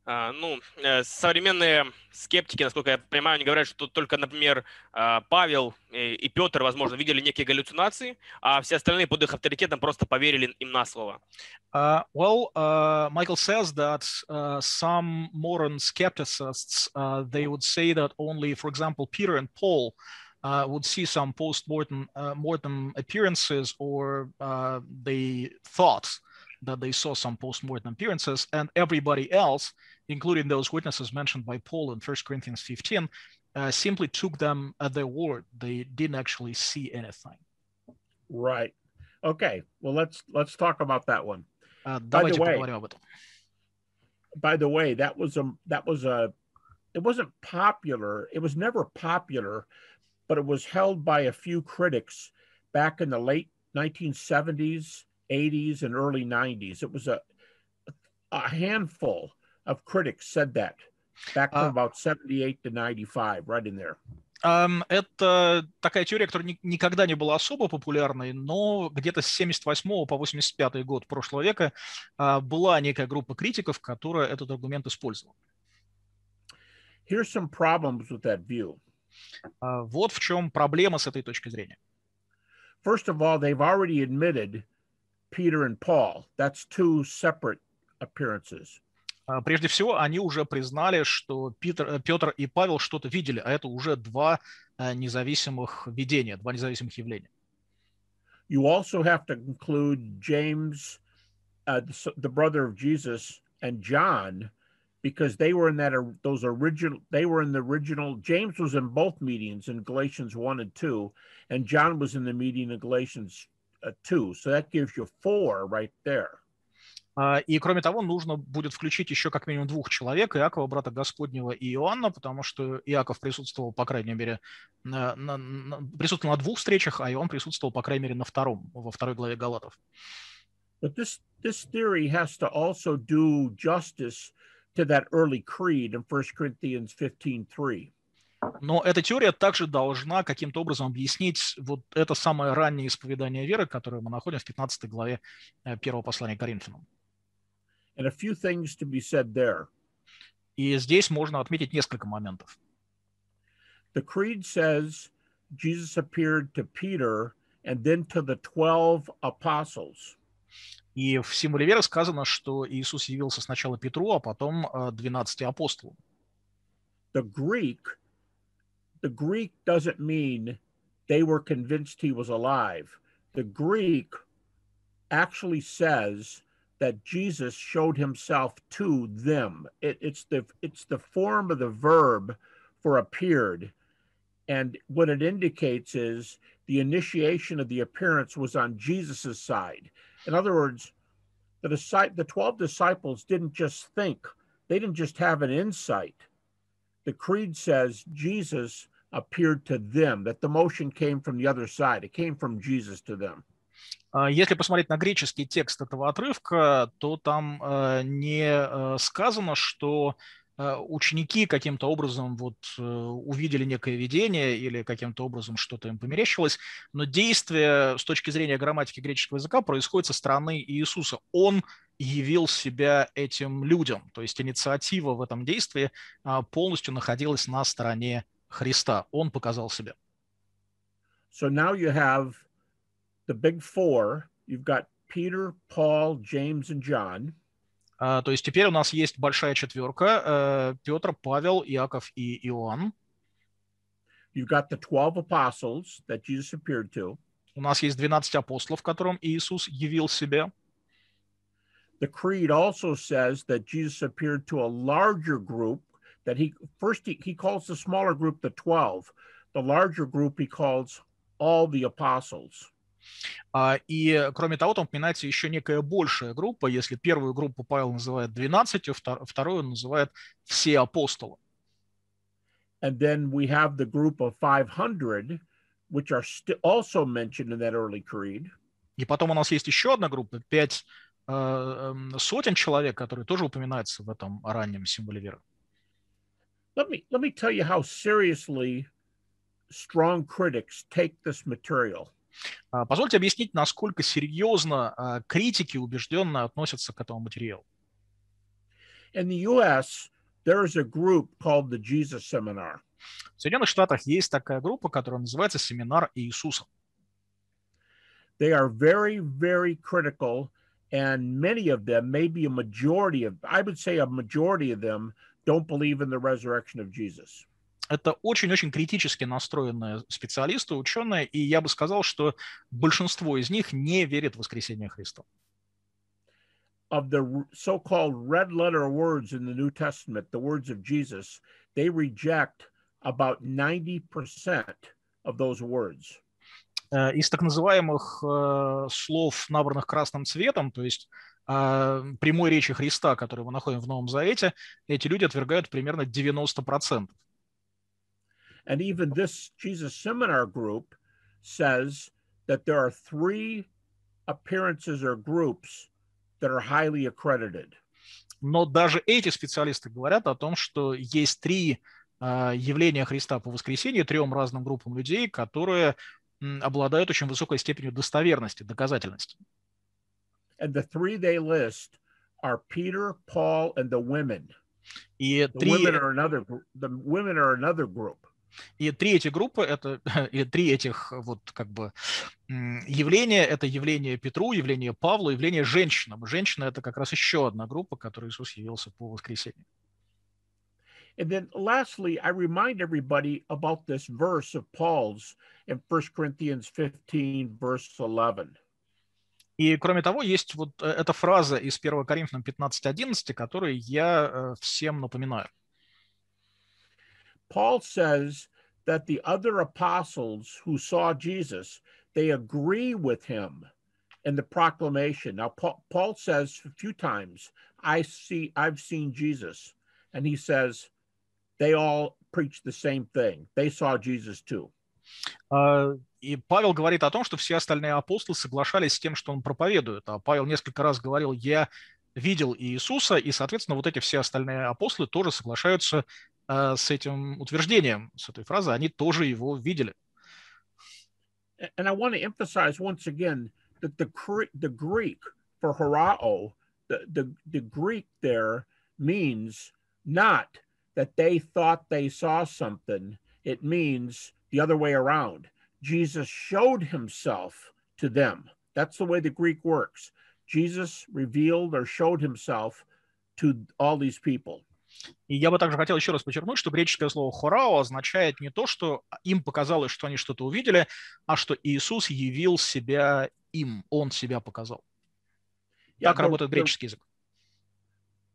А, ну, э, современные скептики, насколько я понимаю, они говорят, что только, например, а, Павел и Петр, возможно, видели некие галлюцинации, а все остальные под их авторитетом просто поверили им на слово. Uh, well, uh, Michael says that uh, some modern skepticists, uh, they would say that only, for example, Peter and Paul uh, would see some post-mortem uh, mortem appearances or uh, they thought that they saw some post-mortem appearances and everybody else, including those witnesses mentioned by Paul in 1 Corinthians 15, uh, simply took them at their word. They didn't actually see anything. Right. Okay. Well, let's let's talk about that one. Uh, by the way, by the way, that was a that was a it wasn't popular. It was never popular but it was held by a few critics back in the late 1970s, 80s, and early 90s. It was a, a handful of critics said that back from uh, about 78 to 95, right in there. Um, это такая теория, которая ни, никогда не была особо популярной, но где-то с 78 по 85 год прошлого века uh, была некая группа критиков, которая этот аргумент использовала. Here's some problems with that view. Вот в чем проблема с этой точки зрения. First of all, they've already admitted Peter and Paul. That's two separate appearances. Прежде всего, они уже признали, что Питер, Петр и Павел что-то видели, а это уже два независимых видения, два независимых явления. You also have to include James, uh, the, the brother of Jesus, and John, because they were in that those original they were in the original james was in both meetings in galatians 1 and 2 and john was in the meeting in galatians uh, 2 so that gives you four right there И кроме того, нужно будет включить еще как минимум двух человек, Иакова, брата Господнего, и Иоанна, потому что Иаков присутствовал, по крайней мере, на, на, на, присутствовал на двух встречах, а Иоанн присутствовал, по крайней мере, на втором, во второй главе Галатов. But this, this theory has to also do justice to that early creed in 1 Corinthians 15:3. Но эта теория также должна каким-то образом объяснить вот это самое раннее исповедание веры, которое мы находим в 15 главе первого послания Коринфянам. And a few things to be said there. И здесь можно отметить несколько моментов. The creed says Jesus appeared to Peter and then to the 12 apostles. И в символе веры сказано, что Иисус явился сначала Петру, а потом 12 апостолам. The Greek, the Greek doesn't mean they were convinced he was alive. The Greek actually says that Jesus showed himself to them. It, it's the it's the form of the verb for appeared. And what it indicates is the initiation of the appearance was on Jesus's side. In other words, the, the 12 disciples didn't just think, they didn't just have an insight. The creed says Jesus appeared to them, that the motion came from the other side. It came from Jesus to them. Если посмотреть на греческий текст этого отрывка, то там не сказано, что Э, ученики каким-то образом вот э, увидели некое видение или каким-то образом что-то им померещилось, но действие с точки зрения грамматики греческого языка происходит со стороны Иисуса. Он явил себя этим людям, то есть инициатива в этом действии а, полностью находилась на стороне Христа. Он показал себя. So now you have the big four. You've got Peter, Paul, James, and John. Uh, то есть теперь у нас есть большая четверка. Uh, Петр, Павел, Иаков и Иоанн. You've got the 12 apostles that Jesus appeared to. У нас есть 12 апостолов, которым Иисус явил себя. The creed also says that Jesus appeared to a larger group that he first he, he calls the smaller group the 12. The larger group he calls all the apostles. И, кроме того, там упоминается еще некая большая группа. Если первую группу Павел называет 12, вторую он называет все апостолы. And then we have the group of 500, which are also mentioned in that early creed. И потом у нас есть еще одна группа, пять э, сотен человек, которые тоже упоминаются в этом раннем символе веры. Let me, let me tell you how seriously strong critics take this material. Позвольте объяснить, насколько серьезно критики убежденно относятся к этому материалу. In the U.S., there is a group called the Jesus Seminar. В Соединенных Штатах есть такая группа, которая называется Семинар Иисуса. They are very, very critical, and many of them, maybe a majority of, I would say a majority of them, don't believe in the resurrection of Jesus. Это очень-очень критически настроенные специалисты, ученые, и я бы сказал, что большинство из них не верит в воскресение Христа. Of the so-called red letter words in the New Testament, the words of Jesus, they reject about 90% of those words. Из так называемых слов, набранных красным цветом, то есть прямой речи Христа, которую мы находим в Новом Завете, эти люди отвергают примерно 90%. And even this Jesus Seminar group says that there are three appearances or groups that are highly accredited. Но даже эти специалисты говорят о том, что есть три явления Христа по воскресению трем разным группам людей, которые обладают очень высокой степенью достоверности, доказательности. And the three they list are Peter, Paul, and the women. И the три... women are another, the women are another group. И три эти группы, это и три этих вот как бы явления, это явление Петру, явление Павлу, явление женщинам. Женщина это как раз еще одна группа, которой Иисус явился по воскресенью. And then lastly, I remind everybody about this verse of Paul's in 1 Corinthians 15, verse 11. И кроме того, есть вот эта фраза из 1 Коринфянам 15.11, которую я всем напоминаю. Paul says that the other apostles who saw Jesus, they agree with him in the proclamation. Now, Paul, Paul says a few times, I see, I've seen Jesus. And he says, they all preach the same thing. They saw Jesus too. И Павел говорит о том, что все остальные апостолы соглашались с тем, что он проповедует. А Павел несколько раз говорил, я видел Иисуса, и, соответственно, вот эти все остальные апостолы тоже соглашаются с этим утверждением, с этой фразой, они тоже его видели. And I want to emphasize once again that the, the Greek for horao, the, the, the Greek there means not that they thought they saw something. It means the other way around. Jesus showed himself to them. That's the way the Greek works. Jesus revealed or showed himself to all these people. И я бы также хотел еще раз подчеркнуть, что греческое слово «хорао» означает не то, что им показалось, что они что-то увидели, а что Иисус явил себя им, Он себя показал. Yeah, так the, работает греческий язык.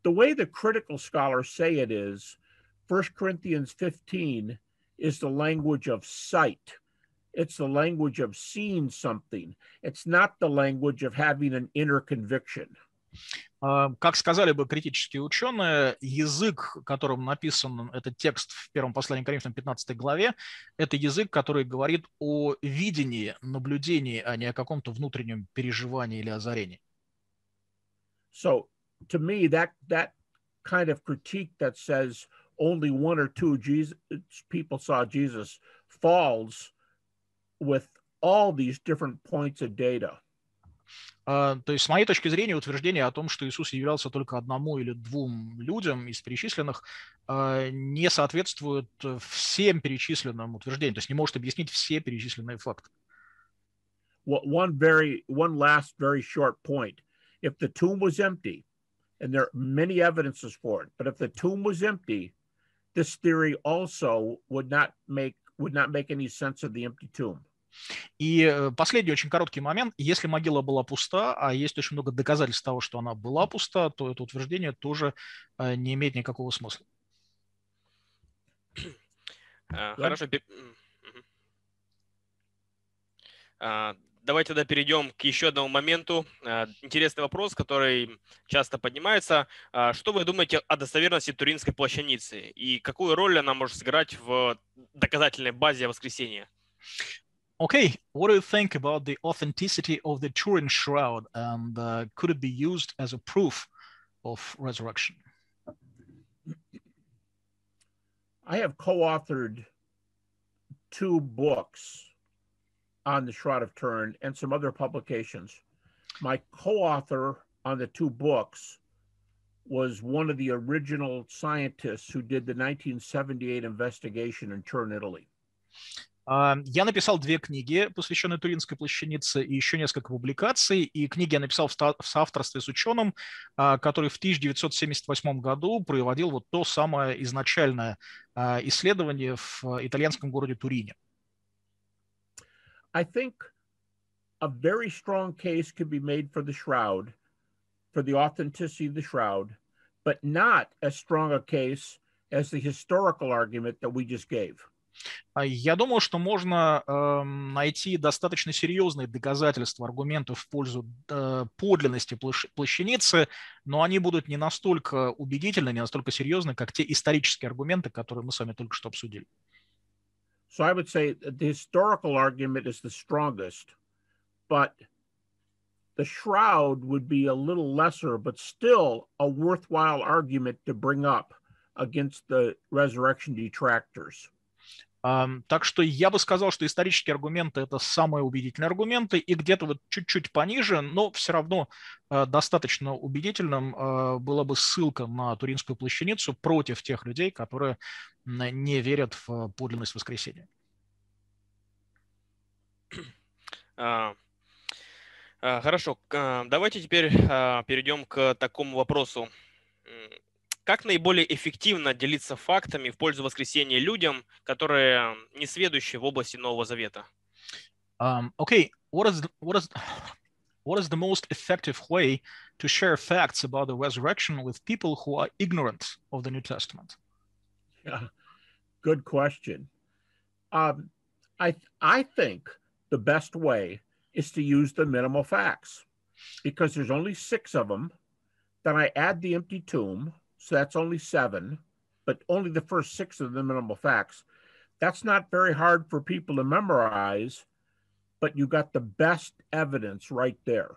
The way the critical scholars say it is, 1 Corinthians 15 is the language of sight. It's the language of seeing something. It's not the language of having an inner conviction. Как сказали бы критические ученые, язык, которым написан этот текст в первом послании Коринфянам 15 главе, это язык, который говорит о видении, наблюдении, а не о каком-то внутреннем переживании или озарении. So, to me, that, that kind of critique that says only one or two Jesus, people saw Jesus falls with all these different points of data. То есть, с моей точки зрения, утверждение о том, что Иисус являлся только одному или двум людям из перечисленных, не соответствует всем перечисленным утверждениям, то есть не может объяснить все перечисленные факты. One very, one last very short point. If the tomb was empty, and there are many evidences for it, but if the tomb was empty, this theory also would not make would not make any sense of the empty tomb. И э, последний очень короткий момент. Если могила была пуста, а есть очень много доказательств того, что она была пуста, то это утверждение тоже э, не имеет никакого смысла. А, хорошо. А, давайте тогда перейдем к еще одному моменту. Интересный вопрос, который часто поднимается. Что вы думаете о достоверности Туринской плащаницы и какую роль она может сыграть в доказательной базе воскресения? Okay, what do you think about the authenticity of the Turin shroud and uh, could it be used as a proof of resurrection? I have co-authored two books on the Shroud of Turin and some other publications. My co-author on the two books was one of the original scientists who did the 1978 investigation in Turin, Italy. Я написал две книги, посвященные Туринской плащанице, и еще несколько публикаций. И книги я написал в соавторстве с ученым, который в 1978 году проводил вот то самое изначальное исследование в итальянском городе Турине. I think a very strong case could be made for the shroud, for the authenticity of the shroud, but not as strong a case as the historical argument that we just gave. Я думаю, что можно э, найти достаточно серьезные доказательства, аргументов в пользу э, подлинности плащаницы, но они будут не настолько убедительны, не настолько серьезны, как те исторические аргументы, которые мы с вами только что обсудили. So I would say the historical argument is the strongest, but the shroud would be a little lesser, but still a worthwhile argument to bring up against the resurrection detractors. Так что я бы сказал, что исторические аргументы – это самые убедительные аргументы, и где-то вот чуть-чуть пониже, но все равно достаточно убедительным была бы ссылка на Туринскую плащаницу против тех людей, которые не верят в подлинность воскресения. А, а, хорошо, давайте теперь а, перейдем к такому вопросу. Как наиболее эффективно делиться фактами в пользу воскресения людям, которые не сведущие в области Нового Завета? Um, okay, what is, what is what is the most effective way to share facts about the resurrection with people who are ignorant of the New Testament? Yeah, good question. Um, I I think the best way is to use the minimal facts because there's only six of them. Then I add the empty tomb, so that's only seven, but only the first six of the minimal facts. That's not very hard for people to memorize, but you got the best evidence right there.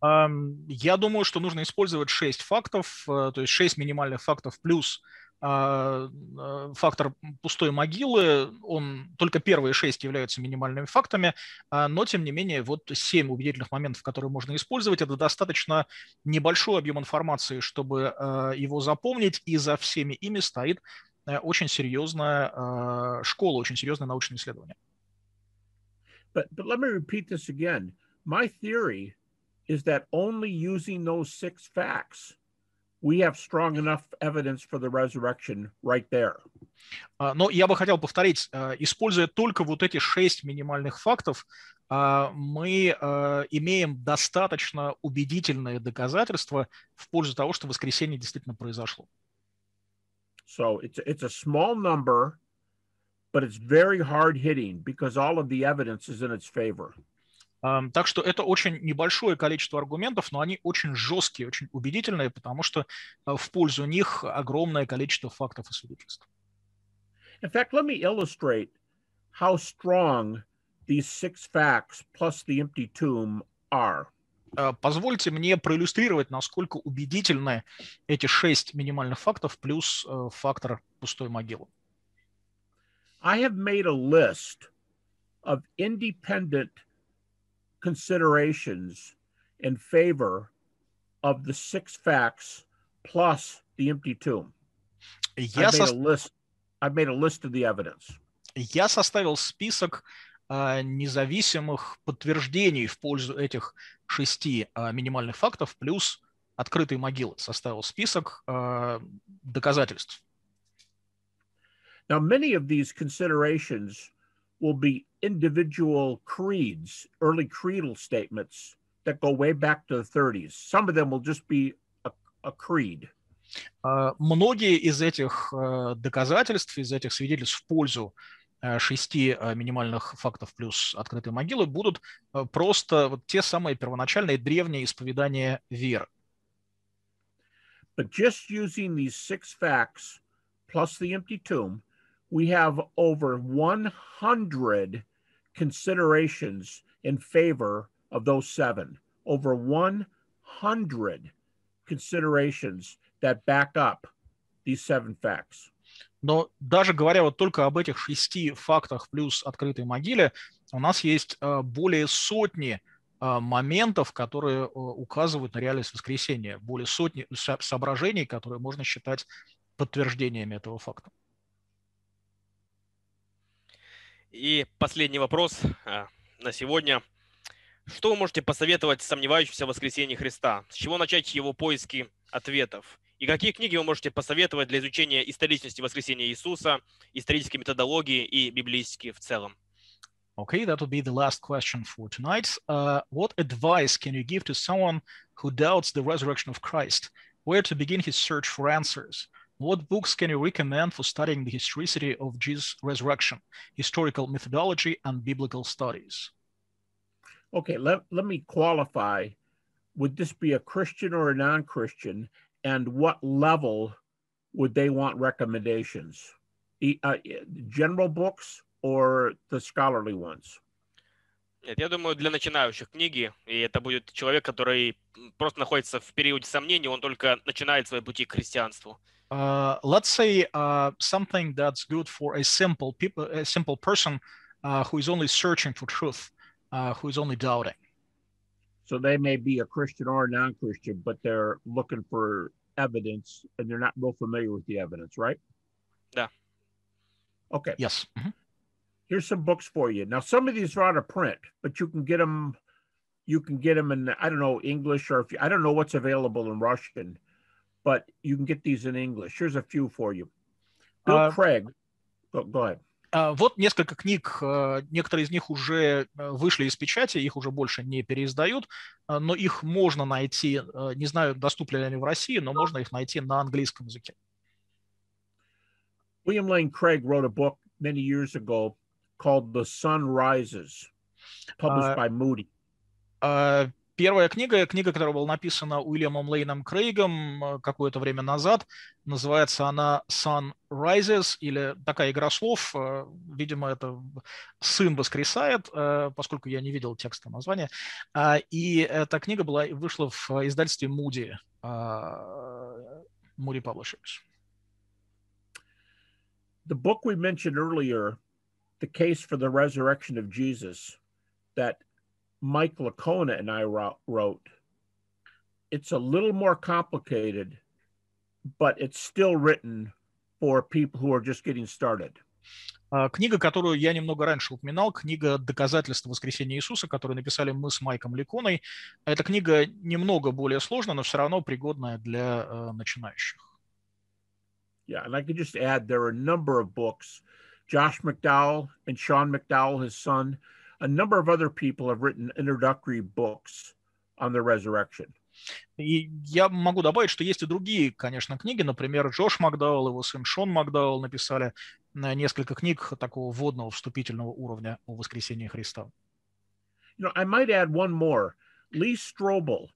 Я думаю, что нужно использовать шесть фактов, то есть шесть минимальных фактов плюс А, а, фактор пустой могилы, он, только первые шесть являются минимальными фактами, а, но тем не менее вот семь убедительных моментов, которые можно использовать, это достаточно небольшой объем информации, чтобы его запомнить, и за всеми ими стоит э, очень серьезная школа, очень серьезное научное исследование. But, but let me repeat this again. My theory is that only using those six facts we have strong enough evidence for the resurrection right there. Но я бы хотел повторить, используя только вот эти шесть минимальных фактов, мы имеем достаточно убедительные доказательства в пользу того, что воскресение действительно произошло. So it's, it's a small number, but it's very hard hitting because all of the evidence is in its favor. Так что это очень небольшое количество аргументов, но они очень жесткие, очень убедительные, потому что в пользу них огромное количество фактов и свидетельств. In fact, let me illustrate how strong these six facts plus the empty tomb are. Позвольте мне проиллюстрировать, насколько убедительны эти шесть минимальных фактов плюс фактор пустой могилы. I have made a list of independent considerations in favor of the six facts plus the empty tomb. Я I've, made a list, I've made a list of the evidence. Я составил список uh, независимых подтверждений в пользу этих шести uh, минимальных фактов плюс открытой могилы. Составил список uh, доказательств. Now, many of these considerations will be individual creeds, early creedal statements that go way back to the 30s. Some of them will just be a, a creed. Многие из этих доказательств, из этих свидетельств в пользу шести минимальных фактов плюс открытой могилы будут просто вот те самые первоначальные древние исповедания веры. But just using these six facts plus the empty tomb, we have over 100 considerations in favor of those seven. Over 100 considerations that back up these seven facts. Но даже говоря вот только об этих шести фактах плюс открытой могиле, у нас есть более сотни моментов, которые указывают на реальность воскресения, более сотни соображений, которые можно считать подтверждениями этого факта. И последний вопрос на сегодня. Что вы можете посоветовать сомневающимся в воскресении Христа? С чего начать его поиски ответов? И какие книги вы можете посоветовать для изучения историчности воскресения Иисуса, исторической методологии и библейские в целом? Okay, that will be the last question for tonight. Uh, what advice can you give to someone who doubts the resurrection of Christ? Where to begin his search for answers? What books can you recommend for studying the historicity of Jesus' resurrection, historical methodology, and biblical studies? Okay, let, let me qualify. Would this be a Christian or a non Christian? And what level would they want recommendations? Uh, general books, or the scholarly ones? Нет, я думаю, для начинающих книги, и это будет человек, который просто находится в периоде сомнений, он только начинает свои пути к христианству. Uh, let's say uh, something that's good for a simple people, a simple person uh, who is only searching for truth, uh, who is only doubting. So they may be a Christian or a non-Christian, but they're looking for evidence, and they're not real familiar with the evidence, right? Yeah. Okay. Yes. Mm -hmm here's some books for you. Now, some of these are out of print, but you can get them. You can get them in I don't know English or if you, I don't know what's available in Russian, but you can get these in English. Here's a few for you. Bill uh, Craig. Go, go ahead. Uh, вот несколько книг, uh, некоторые из них уже вышли из печати, их уже больше не переиздают, но их можно найти, не знаю, доступны ли они в России, но можно их найти на английском языке. William Lane Craig wrote a book many years ago called The Sun Rises, published uh, by Moody. Uh, первая книга, книга, которая была написана Уильямом Лейном Крейгом какое-то время назад, называется она Sun Rises, или такая игра слов, видимо, это «Сын воскресает», поскольку я не видел текста названия. И эта книга была, вышла в издательстве Moody, Moody Publishers. The book we mentioned earlier the case for the resurrection of Jesus that Mike Lacona and I wrote, it's a little more complicated, but it's still written for people who are just getting started. Книга, которую я немного раньше упоминал, книга «Доказательства воскресения Иисуса», которую написали мы с Майком Ликоной. Эта книга немного более сложная, но все равно пригодная для uh, начинающих. Yeah, and I could just add there are a number of books Josh McDowell and Sean McDowell, his son. A number of other people have written introductory books on the resurrection. И я могу добавить, что есть и другие, конечно, книги. Например, Джош Макдауэлл, его сын Шон Макдауэлл написали несколько книг такого вводного вступительного уровня о воскресении Христа. You know, I might add one more. Lee Strobel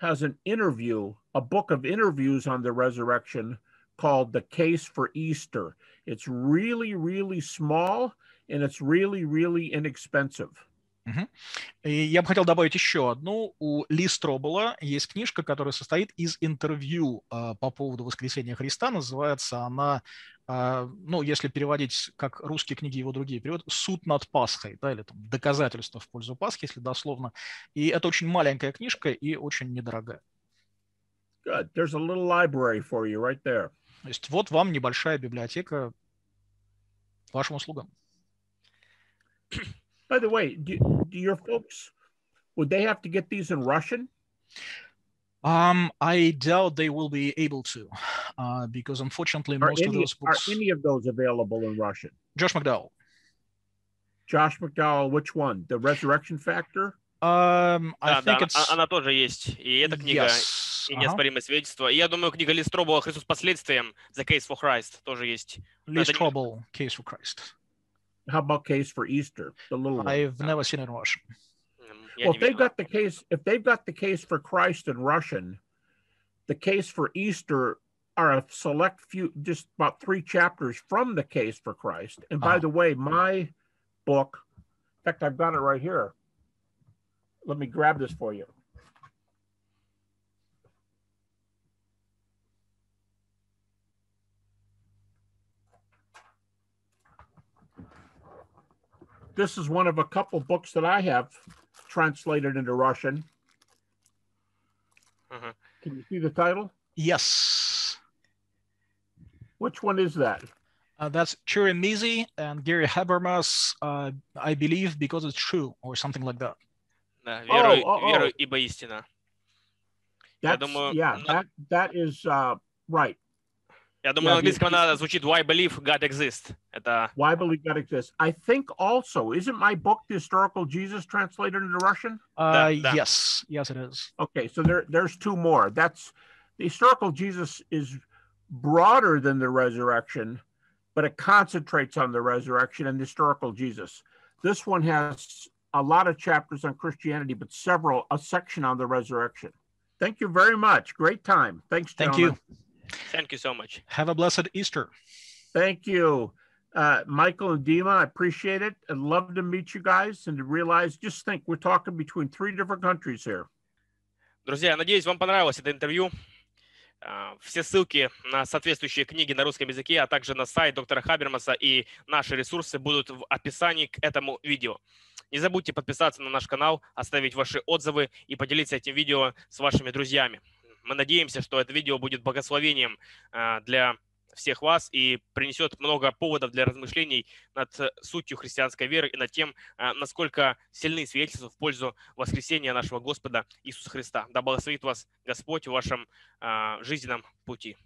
has an interview, a book of interviews on the resurrection called The Case for Easter. It's really, really small and it's really, really inexpensive. И я бы хотел добавить еще одну. У Ли Стробола есть книжка, которая состоит из интервью э, по поводу воскресения Христа. Называется она, э, ну, если переводить как русские книги, его другие перевод, «Суд над Пасхой», да, или там «Доказательства в пользу Пасхи», если дословно. И это очень маленькая книжка и очень недорогая. Good. There's a little library for you right there. То есть вот вам небольшая библиотека вашим услугам. By the way, do, do your folks would they have to get these in Russian? Um, I doubt they will be able to, uh, because unfortunately, are most any, of those books are any of those available in Russian. Josh McDowell. Josh McDowell, which one? The Resurrection Factor? Um, I да, think да, it's... она тоже есть. И эта книга yes. и неоспоримое uh-huh. свидетельство. И я думаю, книга Ли Стробола «Христос последствиям» The Case for Christ тоже есть. Ли Стробол Case for Christ. how about case for Easter? The little I've one. never seen it in Russian. Well, if they've got the case, if they've got the case for Christ in Russian, the case for Easter are a select few, just about three chapters from the case for Christ. And by oh. the way, my book, in fact, I've got it right here. Let me grab this for you. This is one of a couple books that I have translated into Russian. Uh-huh. Can you see the title? Yes. Which one is that? Uh, that's Cheremizi and Gary Habermas, uh, I believe, because it's true, or something like that. Да, веру, oh, oh, oh. ибо истина. That's, думаю, yeah, that, that is uh, right. Я думаю, yeah, на английском она звучит Why Believe God Exists. Это... Why Believe God Exists. I think also, isn't my book The Historical Jesus translated into Russian? Uh, да, да. Yes, yes it is. Okay, so there, there's two more. That's The Historical Jesus is broader than the resurrection, but it concentrates on the resurrection and the historical Jesus. This one has a lot of chapters on Christianity, but several, a section on the resurrection. Thank you very much. Great time. Thanks, gentlemen. Thank you. Thank you so much. Have a blessed Easter. Thank you. Uh, Michael and Dima, I appreciate it. I'd love to meet you guys and to realize, just think, we're talking between three different countries here. Друзья, надеюсь, вам понравилось это интервью. Все ссылки на соответствующие книги на русском языке, а также на сайт доктора Хабермаса и наши ресурсы будут в описании к этому видео. Не забудьте подписаться на наш канал, оставить ваши отзывы и поделиться этим видео с вашими друзьями. Мы надеемся, что это видео будет благословением а, для всех вас и принесет много поводов для размышлений над сутью христианской веры и над тем, а, насколько сильны свидетельства в пользу воскресения нашего Господа Иисуса Христа. Да благословит вас Господь в вашем жизненном пути.